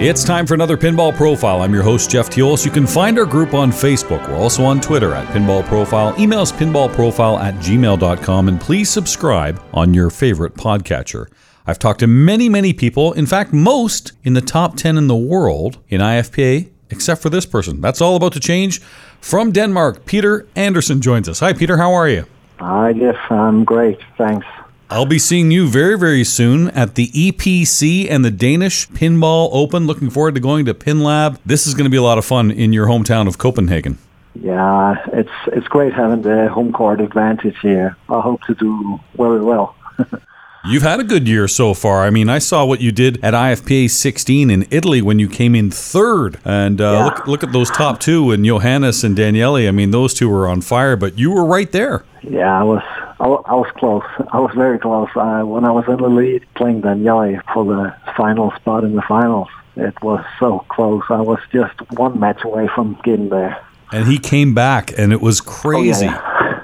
It's time for another Pinball Profile. I'm your host, Jeff Teolis. You can find our group on Facebook. We're also on Twitter at Pinball Profile. Email us pinballprofile at gmail.com and please subscribe on your favorite podcatcher. I've talked to many, many people, in fact, most in the top 10 in the world in IFPA, except for this person. That's all about to change. From Denmark, Peter Anderson joins us. Hi, Peter. How are you? Hi, Jeff. I'm great. Thanks. I'll be seeing you very, very soon at the EPC and the Danish Pinball Open. Looking forward to going to Pin Lab. This is going to be a lot of fun in your hometown of Copenhagen. Yeah, it's it's great having the home court advantage here. I hope to do very well. You've had a good year so far. I mean, I saw what you did at IFPA 16 in Italy when you came in third. And uh, Yeah. look, look at those top two, and Johannes and Daniele. I mean, those two were on fire, but you were right there. Yeah, I was I, I was close. I was very close. Uh, when I was in the lead playing Daniele for the final spot in the finals, it was so close. I was just one match away from getting there. And he came back, and it was Oh, crazy. yeah.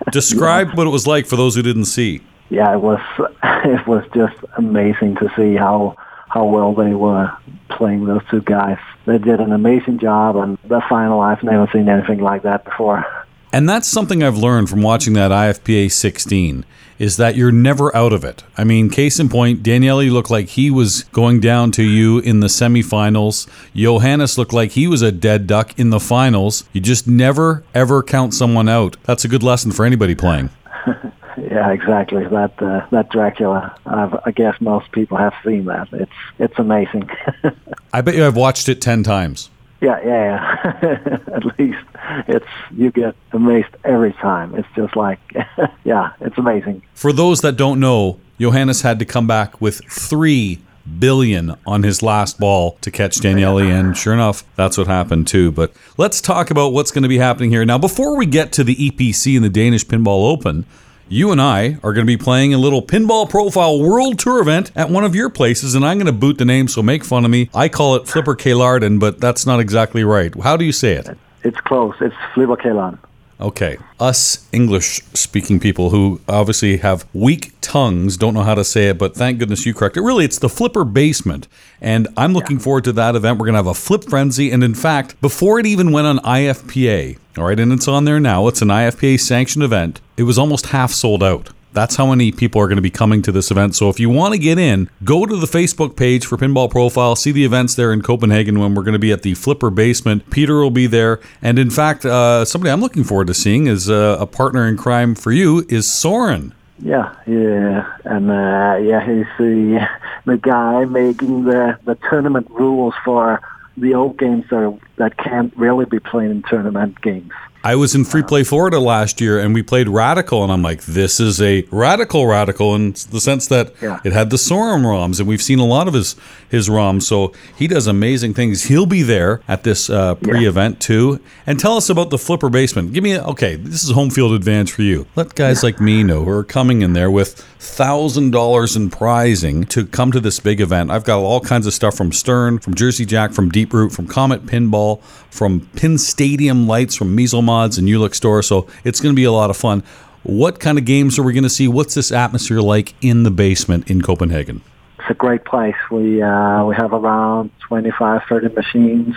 Describe what it was like for those who didn't see. yeah, it was it was just amazing to see how how well they were playing those two guys. They did an amazing job, and the final I've never seen anything like that before. And that's something I've learned from watching that IFPA 16 is that you're never out of it. I mean, case in point, Daniele looked like he was going down to you in the semifinals. Johannes looked like he was a dead duck in the finals. You just never ever count someone out. That's a good lesson for anybody playing. Yeah, exactly. That uh, that Dracula. I've, I guess most people have seen that. It's it's amazing. I bet you I've watched it 10 times. Yeah, yeah, yeah. At least it's you get amazed every time. It's just like, yeah, it's amazing. For those that don't know, Johannes had to come back with 3 billion on his last ball to catch Daniele and sure enough that's what happened too but let's talk about what's going to be happening here now before we get to the EPC and the Danish Pinball Open you and I are going to be playing a little pinball profile world tour event at one of your places and I'm going to boot the name so make fun of me I call it Flipper Klarden but that's not exactly right how do you say it It's close. It's Flipperkælderen. Okay. Us English speaking people who obviously have weak tongues don't know how to say it, but thank goodness you correct it. Really, it's the Flipper Basement. And I'm looking forward to that event. We're going to have a flip frenzy. And in fact, before it even went on IFPA, all right, and it's on there now, it's an IFPA sanctioned event, it was almost half sold out. That's how many people are going to be coming to this event. So if you want to get in, go to the Facebook page for Pinball Profile, see the events there in Copenhagen when we're going to be at the Flipper Basement. Peter will be there. And in fact, uh, somebody I'm looking forward to seeing is uh, a partner in crime for you is Soren. Yeah, yeah, and uh, yeah, he's the the guy making the the tournament rules for the old games that are, that can't really be played in tournament games. I was in Free Play Florida last year and we played Radical, and I'm like, this is a radical radical in the sense that Yeah. it had the Sorum ROMs, and we've seen a lot of his his ROMs. So he does amazing things. He'll be there at this uh, pre-event too. And tell us about the Flipper Basement. Give me a, okay, this is home field advantage for you. Let guys like me know who are coming in there with thousand dollars in prizing to come to this big event. I've got all kinds of stuff from Stern, from Jersey Jack, from Deep Root, from Comet Pinball, from Pin Stadium Lights, from Mezel Mods and Ulix Store. So it's going to be a lot of fun. What kind of games are we going to see? What's this atmosphere like in the basement in Copenhagen? It's a great place. We uh, we have around 25, 30 machines.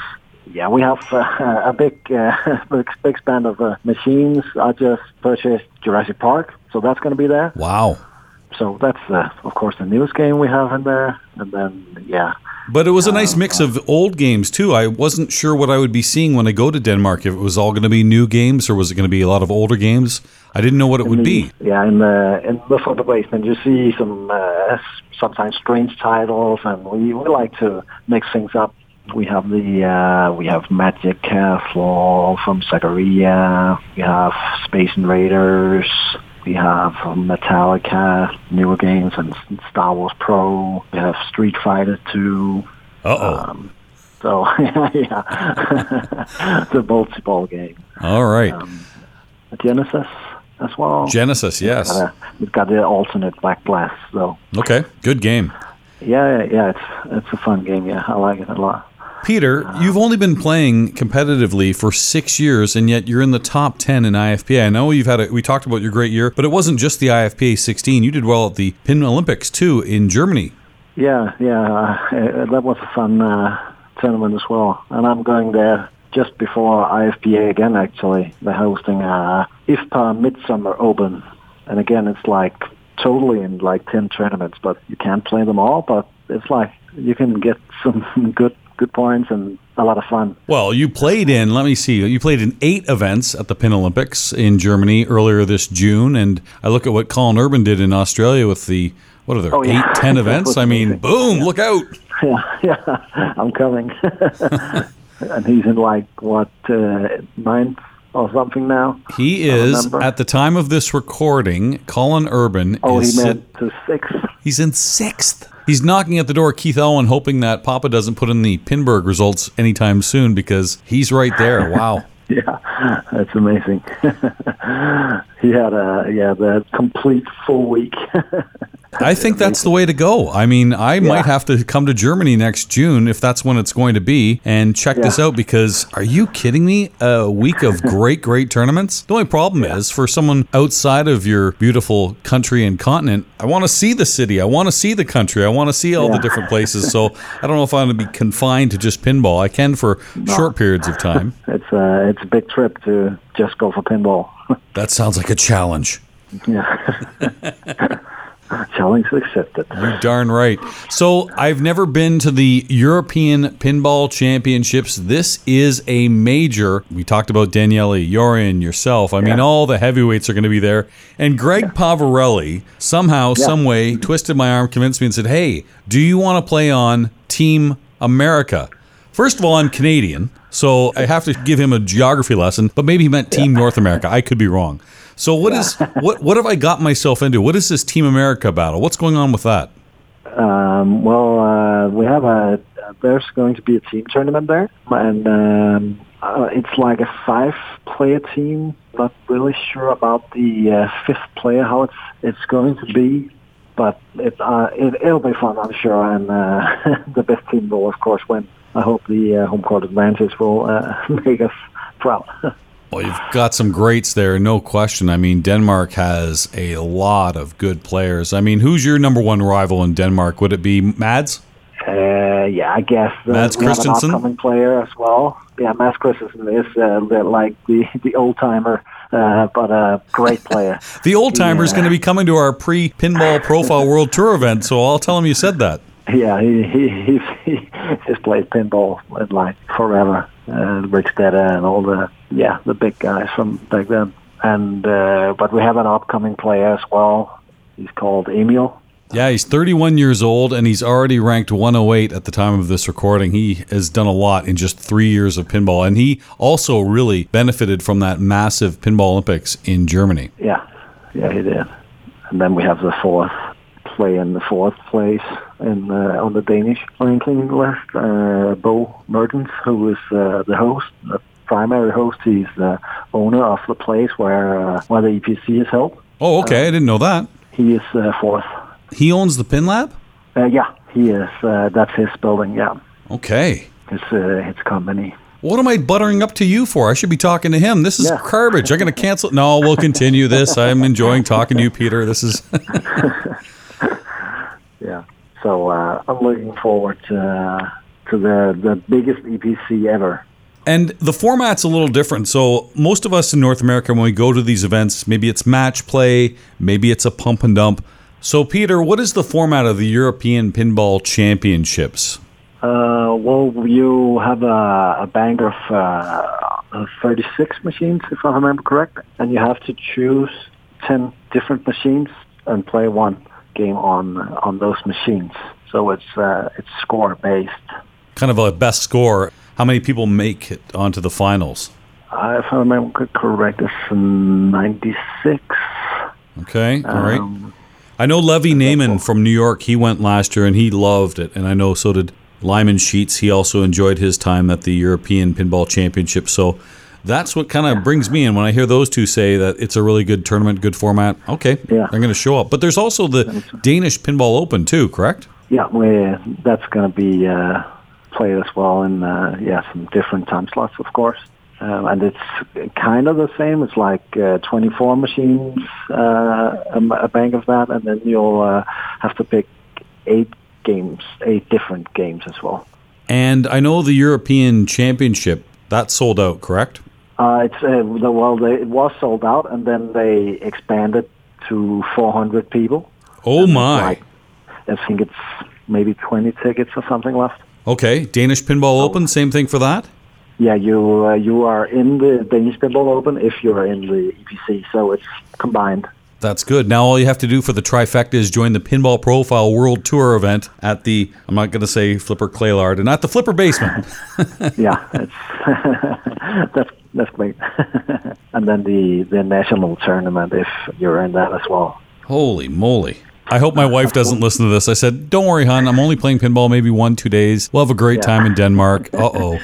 Yeah, we have uh, a big, uh, big big span of uh, machines. I just purchased Jurassic Park, so that's going to be there. Wow. So that's uh, of course the newest game we have in there, and then yeah, But it was a nice mix of old games too. I wasn't sure what I would be seeing when I go to Denmark. If it was all going to be new games or was it going to be a lot of older games? I didn't know what it would be. Yeah, in the in the photo basement, you see some uh, sometimes strange titles, and we, we like to mix things up. We have the uh, we have Magic Castle from Zaccaria. We have Space Invaders. We have Metallica, newer games, and Star Wars Pro. We have Street Fighter 2. Uh oh. Um, so yeah, it's a multi-ball game. all right. Um, Genesis as well. Genesis, yes. Got a- We've got the alternate Black blast, so Okay, good game. yeah, yeah, yeah, it's it's a fun game. Yeah, I like it a lot. Peter, you've only been playing competitively for six years, and yet you're in the top ten in IFPA. I know you've had a. We talked about your great year, but it wasn't just the IFPA 16. You did well at the Pin Olympics too in Germany. Yeah, yeah, uh, that was a fun uh, tournament as well. And I'm going there just before IFPA again, actually. They're hosting a IFPA Midsummer Open. And again, it's like totally in like 10 tournaments, but you can't play them all. But it's like you can get some good good points and a lot of fun. Well, you played in, let me see, you played in eight events at the Pin Olympics in Germany earlier this June. And I look at what Colin Urban did in Australia with the, what are there, Oh, yeah. eight, ten events? I mean, boom, look out. Yeah, yeah, I'm coming. and he's in like, what, uh, ninth or something now? He is, at the time of this recording, Colin Urban Oh, is he meant to sixth. He's in sixth. He's knocking at the door Keith Elwin, hoping that Papa doesn't put in the Pinburgh results anytime soon because he's right there. Wow. Yeah, that's amazing. he had a yeah the complete full week. I think that's the way to go. I mean, I might have to come to Germany next June if that's when it's going to be and check this out because are you kidding me? A week of great, great tournaments? The only problem is for someone outside of your beautiful country and continent, I want to see the city. I want to see the country. I want to see all the different places. So I don't know if I'm going to be confined to just pinball. I can for short periods of time. it's a it's a big trip to just go for pinball. That sounds like a challenge. yeah, challenge accepted. You're darn right. So I've never been to the European Pinball Championships. This is a major. We talked about Daniele, Yorian, yourself. I mean, all the heavyweights are going to be there. And Greg Pavarelli somehow, some way, twisted my arm, convinced me, and said, "Hey, do you want to play on Team America?" First of all, I'm Canadian, so I have to give him a geography lesson. But maybe he meant Team North America. I could be wrong. So what is what what have I got myself into? What is this Team America battle? What's going on with that? Um, well, uh, we have a there's going to be a team tournament there, and um, uh, it's like a five-player team. Not really sure about the uh, fifth player how it's it's going to be, but it, uh, it it'll be fun, I'm sure, and uh, the best team will of course win. I hope the uh, home court advantage will uh, make us proud. Well, you've got some greats there, no question. I mean, Denmark has a lot of good players. I mean, who's your number one rival in Denmark? Would it be Mads? Uh, yeah, I guess uh, Mads we have an Christensen? upcoming player as well. Yeah, Mads Christensen is uh, like the the old timer, uh, but a great player. The old timer's Yeah. going to be coming to our pre Pinball Profile World Tour event, so I'll tell him you said that. Yeah, he he he's, he he's played pinball in like forever. Uh, Rick Stetter and all the yeah the big guys from back then. And uh, but we have an upcoming player as well. He's called Emil. Yeah, he's 31 years old and he's already ranked 108 at the time of this recording. He has done a lot in just three years of pinball, and he also really benefited from that massive Pinball Olympics in Germany. Yeah, yeah, he did. And then we have the fourth play in the fourth place in uh, on the Danish ranking list. Uh, Bo Mertens, who is uh, the host, the primary host. He's the owner of the place where uh, where the EPC is held. Oh, okay, I didn't know that. He is uh, fourth. He owns the Pin Lab? Uh, yeah, he is. Uh, that's his building. Yeah, Okay. his uh, his company. What am I buttering up to you for? I should be talking to him. This is Yeah. garbage. I'm going to cancel. No, we'll continue this. I'm enjoying talking to you, Peter. This is. Yeah. So uh, I'm looking forward to, uh, to the the biggest EPC ever. And the format's a little different. So, most of us in North America, when we go to these events, maybe it's match play, maybe it's a pump and dump. So, Peter, what is the format of the European Pinball Championships? Uh, well, you have a, a bank of uh, 36 machines, if I remember correct, and you have to choose 10 different machines and play one game on on those machines. So it's uh, it's score based. Kind of a best score. How many people make it onto the finals? Uh, if I remember correct, it's 96. Okay, all right. Um, I know Levy Naiman from New York. He went last year and he loved it, and I know so did Lyman Sheats. He also enjoyed his time at the European Pinball Championship. So that's what kind of brings me in when I hear those two say that it's a really good tournament, good format. Okay, Yeah. I'm going to show up. But there's also the Danish Pinball Open too, correct? Yeah, we that's going to be uh, played as well in uh, yeah some different time slots, of course. Um, and it's kind of the same. It's like uh, 24 machines, uh, a, a bank of that, and then you'll uh, have to pick eight games, eight different games as well. And I know the European Championship that sold out, correct? Uh, it's uh, the well, they, it was sold out, and then they expanded to 400 people. Oh my! Like, I think it's maybe 20 tickets or something left. Okay, Danish Pinball Open, same thing for that. Yeah, you uh, you are in the Danish Pinball Open if you're in the EPC, so it's combined. That's good. Now all you have to do for the trifecta is join the Pinball Profile World Tour event at the I'm not going to say Flipper Claylard and not the Flipper Basement. yeah, it's, that's that's great. and then the the national tournament if you're in that as well. Holy moly! I hope my wife doesn't listen to this. I said, "Don't worry, hon. I'm only playing pinball maybe one two days. We'll have a great Yeah. time in Denmark." Uh oh.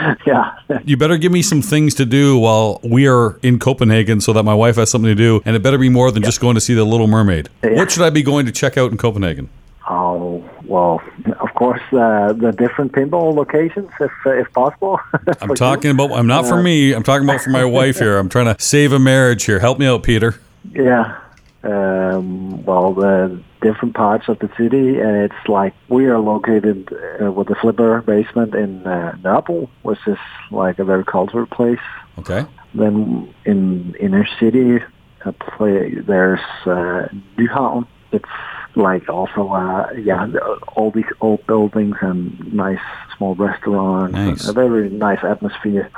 yeah, You better give me some things to do while we are in Copenhagen so that my wife has something to do. And it better be more than just going to see the Little Mermaid. Yeah. What should I be going to check out in Copenhagen? Oh well, of course uh, the different pinball locations if uh, if possible. I'm talking you. about, I'm not for me. I'm talking about for my wife here. I'm trying to save a marriage here. Help me out, Peter. Yeah. Um, well, the different parts of the city, and it's like we are located uh, with the Flipper basement in uh, Nørrebro, which is like a very cultural place. Okay. Then in inner city, a play, there's uh, Nyhavn. It's like also, uh, yeah, all these old buildings and nice small restaurants. Nice. A very nice atmosphere.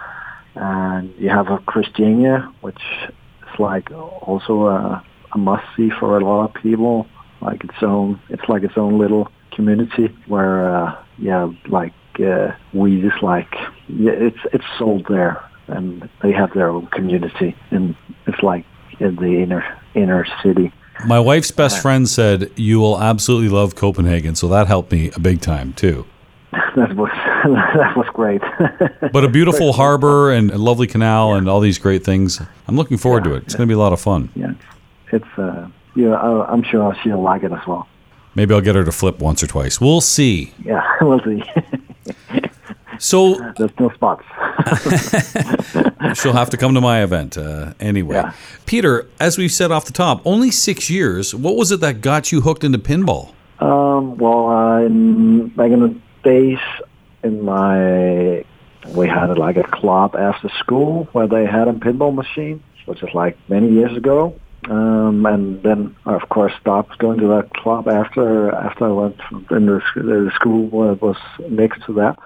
And you have a Christiania, which is like also a, a must-see for a lot of people. Like its own, it's like its own little community where, uh, yeah, like uh, we just like, yeah, it's it's sold there, and they have their own community, and it's like in the inner inner city. My wife's best friend said you will absolutely love Copenhagen, so that helped me a big time too. that was that was great. But a beautiful harbor and a lovely canal and all these great things. I'm looking forward to it. It's going to be a lot of fun. yeah, it's uh, yeah, I- I'm sure she'll like it as well. Maybe I'll get her to flip once or twice. We'll see. Yeah, we'll see. So There's no spots. she'll have to come to my event uh, anyway. Yeah. Peter, as we've said off the top, only six years. What was it that got you hooked into pinball? Um, well, uh, in, back in the days, in my we had like a club after school where they had a pinball machine, which is like many years ago. Um, and then I, of course, stopped going to that club after after I went in the, the school wa- was next to that.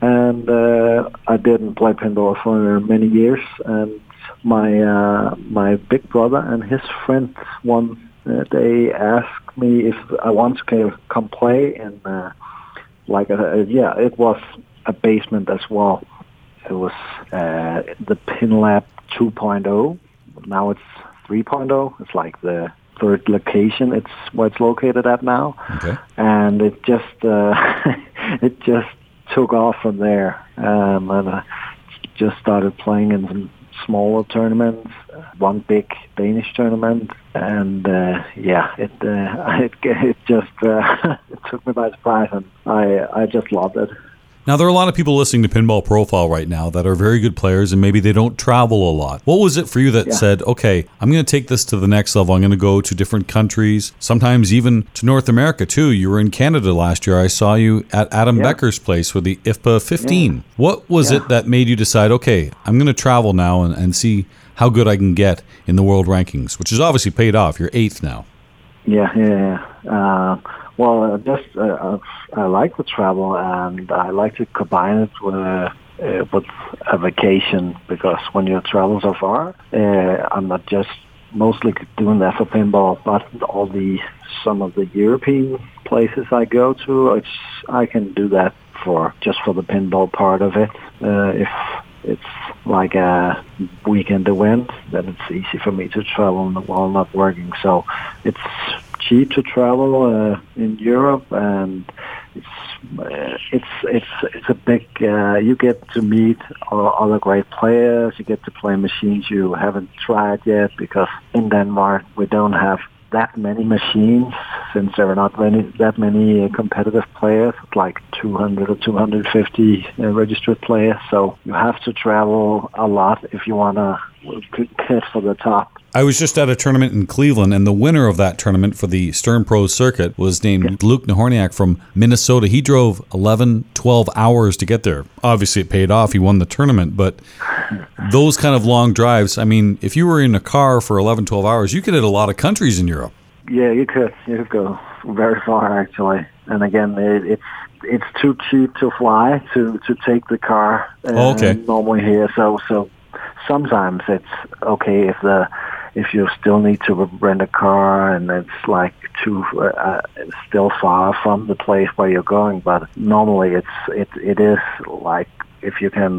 And uh, I didn't play pinball for many years. And my uh, my big brother and his friend one uh, they asked me if I want to come play in uh, like a, yeah it was a basement as well. It was uh, the PinLab 2.0. Now it's 3.0. It's like the third location. It's where it's located at now Okay. and it just uh, it just took off from there. Um, and I just started playing in some smaller tournaments, one big Danish tournament, and uh, yeah, it uh, it it just uh, it took me by surprise, and I I just loved it. Now, there are a lot of people listening to Pinball Profile right now that are very good players and maybe they don't travel a lot. What was it for you that Yeah. said, okay, I'm going to take this to the next level? I'm going to go to different countries, sometimes even to North America too. You were in Canada last year. I saw you at Adam Yeah. Becker's place for the IFPA 15. What was Yeah. it that made you decide, okay, I'm going to travel now and, and see how good I can get in the world rankings, which has obviously paid off. You're eighth now. Yeah, yeah. yeah. Uh, well, uh, just uh, I like to travel, and I like to combine it with uh, with a vacation because when you travel so far, uh, I'm not just mostly doing that for pinball, but all the some of the European places I go to, it's I can do that for just for the pinball part of it. Uh, if it's like a weekend event, then it's easy for me to travel while not working. So it's cheap to travel uh, in Europe, and it's uh, it's it's it's a big. Uh, you get to meet other great players. You get to play machines you haven't tried yet because in Denmark we don't have that many machines. since there are not many, that many uh, competitive players, like 200 or 250 uh, registered players. So you have to travel a lot if you want to for the top. I was just at a tournament in Cleveland, and the winner of that tournament for the Stern Pro circuit was named Luke Nahorniak from Minnesota. He drove 11, 12 hours to get there. Obviously, it paid off. He won the tournament, but those kind of long drives, I mean, if you were in a car for 11, 12 hours, you could hit a lot of countries in Europe. Yeah, you could. You could go very far, actually. And again, it, it's it's too cheap to fly to to take the car uh, Oh, okay. normally here. So so sometimes it's okay if the if you still need to rent a car and it's like too uh, uh, still far from the place where you're going. But normally it's it it is like if you can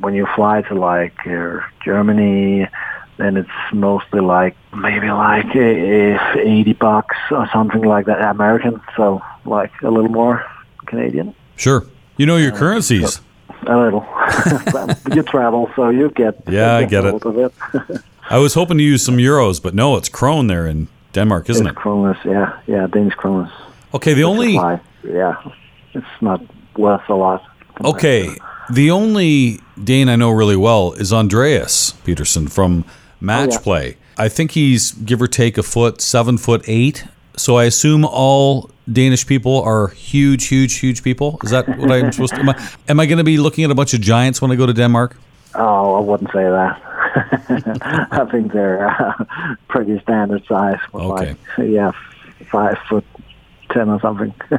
when you fly to like uh, Germany then it's mostly like maybe like uh, 80 bucks or something like that American so like a little more Canadian Sure. You know your currencies. A little you travel so you get Yeah, I get it. of it I was hoping to use some euros, but no, it's krone there in Denmark, isn't it's it? kronas yeah yeah Danish kronas Okay, the only Fly. yeah it's not worth a lot okay, the only Dane I know really well is Andreas Peterson from Match yeah. Play. I think he's give or take a foot, seven foot eight. So I assume all Danish people are huge, huge, huge people. Is that what I'm supposed to? Am I, am I going to be looking at a bunch of giants when I go to Denmark? Oh, I wouldn't say that. I think they're uh, pretty standard size. Okay. Like, yeah, five foot ten or something. Do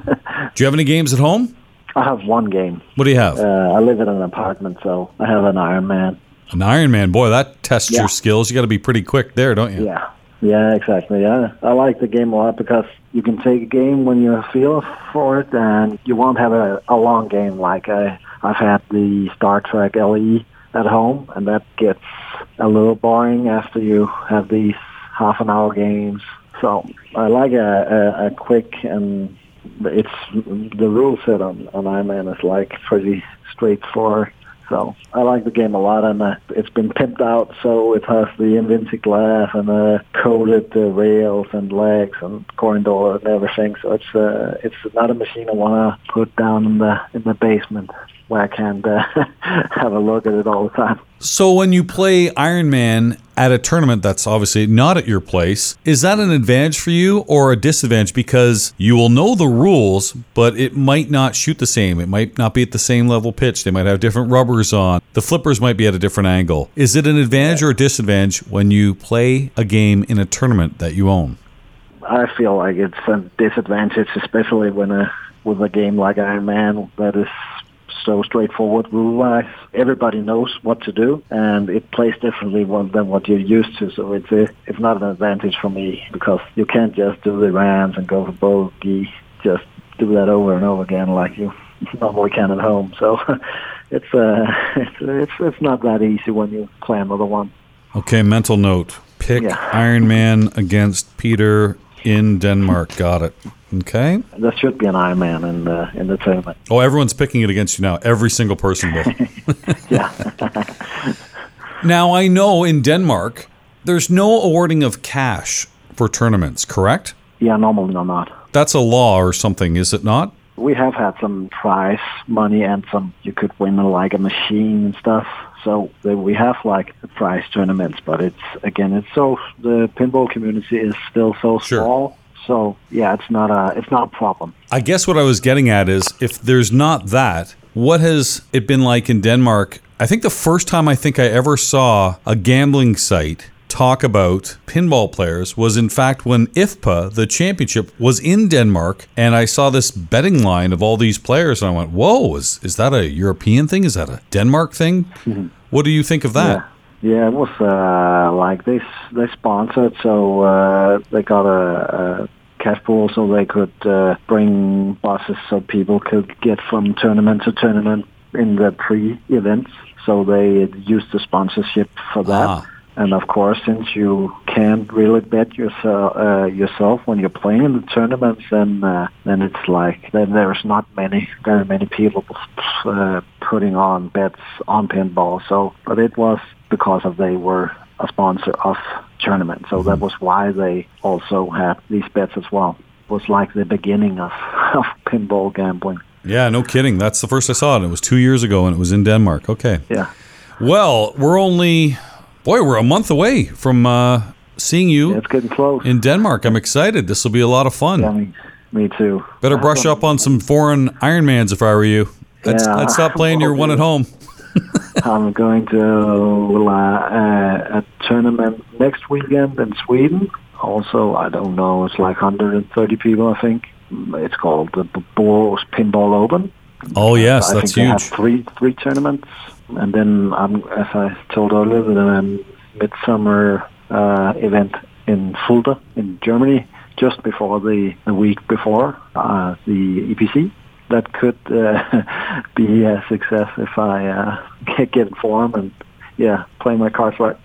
you have any games at home? I have one game. What do you have? Uh, I live in an apartment, so I have an Iron Man. An Iron Man. Boy, that tests Yeah. your skills. You got to be pretty quick there, don't you? Yeah. Yeah, exactly. Yeah, I like the game a lot because you can take a game when you feel for it, and you won't have a, a long game. Like I, I've had the Star Trek LE at home, and that gets a little boring after you have these half an hour games. So I like a, a, a quick and it's the rule set on on Iron Man is like pretty straightforward. So I like the game a lot, and uh, it's been pimped out so it has the invented glass and uh, coated uh, rails and legs and corridor and everything. So it's uh, it's not a machine I want to put down in the in the basement where I can uh, have a look at it all the time. So when you play Iron Man at a tournament that's obviously not at your place, is that an advantage for you or a disadvantage because you will know the rules, but it might not shoot the same. It might not be at the same level pitch. They might have different rubbers on. The flippers might be at a different angle. Is it an advantage or a disadvantage when you play a game in a tournament that you own? I feel like it's a disadvantage, especially when a with a game like Iron Man that is so straightforward rule-wise. Everybody knows what to do, and it plays differently than what you're used to. So it's a, it's not an advantage for me because you can't just do the rams and go for bogey, just do that over and over again like you normally can at home. So it's uh, it's it's it's not that easy when you play another one. Okay, mental note. Pick Yeah. Iron Man against Peter in Denmark. Got it. Okay. There should be an Iron Man in the in the tournament. Oh, everyone's picking it against you now. Every single person will. Yeah. Now, I know in Denmark, there's no awarding of cash for tournaments, correct? Yeah, normally not. That's a law or something, is it not? We have had some prize money and some you could win like a machine and stuff. So we have like prize tournaments, but it's again, it's so the pinball community is still so Sure. small. So yeah, it's not a it's not a problem. I guess what I was getting at is if there's not that, what has it been like in Denmark? I think the first time I think I ever saw a gambling site talk about pinball players was in fact when IFPA, the championship, was in Denmark and I saw this betting line of all these players and I went, Whoa, is, is that a European thing? Is that a Denmark thing? Mm-hmm. What do you think of that? Yeah, yeah, it was uh, like they they sponsored, so uh, they got a, a cash pool so they could uh, bring buses so people could get from tournament to tournament in the pre-events. So they used the sponsorship for that. Ah. And of course, since you can't really bet yourself uh, yourself when you're playing in the tournaments, then uh, then it's like then there's not many very many people uh, putting on bets on pinball. So, but it was because of they were a sponsor of tournament, so that was why they also had these bets as well. It was like the beginning of, of pinball gambling. Yeah, no kidding. That's the first I saw it. It was two years ago, and it was in Denmark. Okay. Yeah. Well, we're only, boy, we're a month away from uh, seeing you It's getting close. in Denmark. I'm excited. This will be a lot of fun. yeah, me, me too. Better brush up on some foreign Ironmans if I were you. I'd, Yeah, I'd stop playing your one at home. I'm going to uh, uh, a tournament next weekend in Sweden. Also, I don't know, it's like 130 people, I think. It's called the Borås Pinball Open. Oh, yes, I that's think huge. three three tournaments, and then I'm, as I told earlier, the um, midsummer uh, event in Fulda in Germany, just before the, the week before uh, the EPC. That could uh, be a success if I uh, get, get in form and yeah, play my cards right.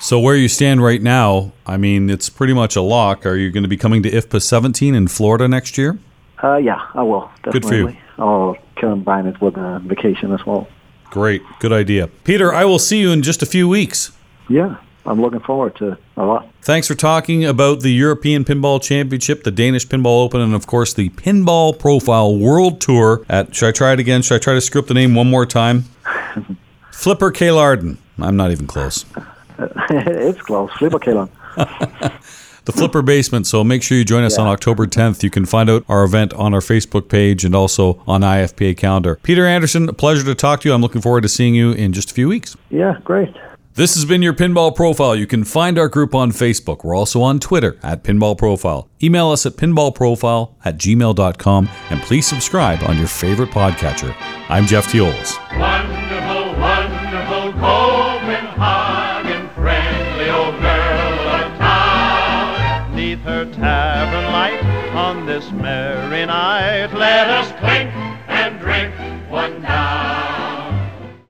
So where you stand right now, I mean, it's pretty much a lock. Are you going to be coming to IFPA 17 in Florida next year? Uh, yeah, I will Good for you. I'll combine it with a vacation as well. Great, good idea. Peter, I will see you in just a few weeks. Yeah, I'm looking forward to a lot. Thanks for talking about the European Pinball Championship, the Danish Pinball Open, and of course the Pinball Profile World Tour at, should I try it again? Should I try to screw up the name one more time? Flipper K. Larden. I'm not even close. it's close. Flipper Kalen. The Flipper Basement. So make sure you join us on October 10th. You can find out our event on our Facebook page and also on IFPA calendar. Peter Anderson, a pleasure to talk to you. I'm looking forward to seeing you in just a few weeks. Yeah, great. This has been your Pinball Profile. You can find our group on Facebook. We're also on Twitter at Pinball Profile. Email us at pinballprofile at gmail.com and please subscribe on your favorite podcatcher. I'm Jeff Teolis. Wonderful, wonderful Copenhagen, friendly old girl of town. Neath her tavern light on this merry night, let us clink